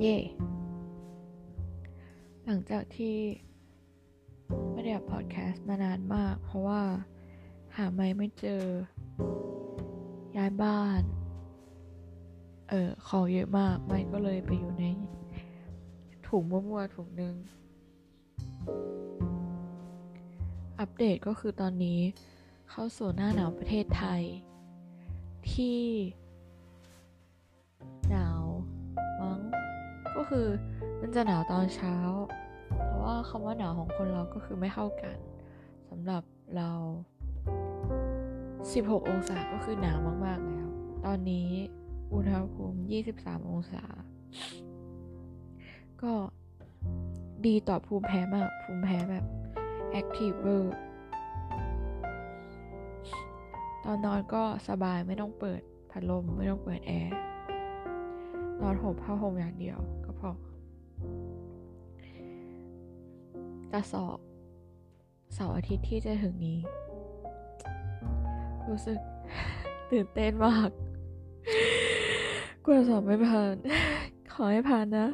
เย่หลังจากที่ไม่ได้อัดพอดแคสต์มานานมาก เพราะว่าหาไม่ไม่เจอ ย้ายบ้าน เออของเยอะมาก ไม่ก็เลยไปอยู่ใน ถุงมั่วๆถุงนึง อัปเดตก็คือตอนนี้เข้าสู่หน้าหนาวประเทศไทย ที่ ก็คือมันจะหนาวตอนเช้าเพราะว่าคำว่าหนาวของคนเราก็คือไม่เข้ากันสำหรับเรา 16 องศาก็คือหนาวมากๆแล้ว ตอนนี้อุณหภูมิ 23 องศา ก็ดีต่อภูมิแพ้มาก ภูมิแพ้แบบ active เวอร์ ตอนนอนก็สบายไม่ต้องเปิดพัดลมไม่ต้องเปิดแอร์ นอนห่มผ้าห่มอย่างเดียวก พอจะสอบเสาร์อาทิตย์ที่จะถึงนี้ รู้สึกตื่นเต้นมากกลัวสอบไม่ผ่าน ขอให้ผ่านนะ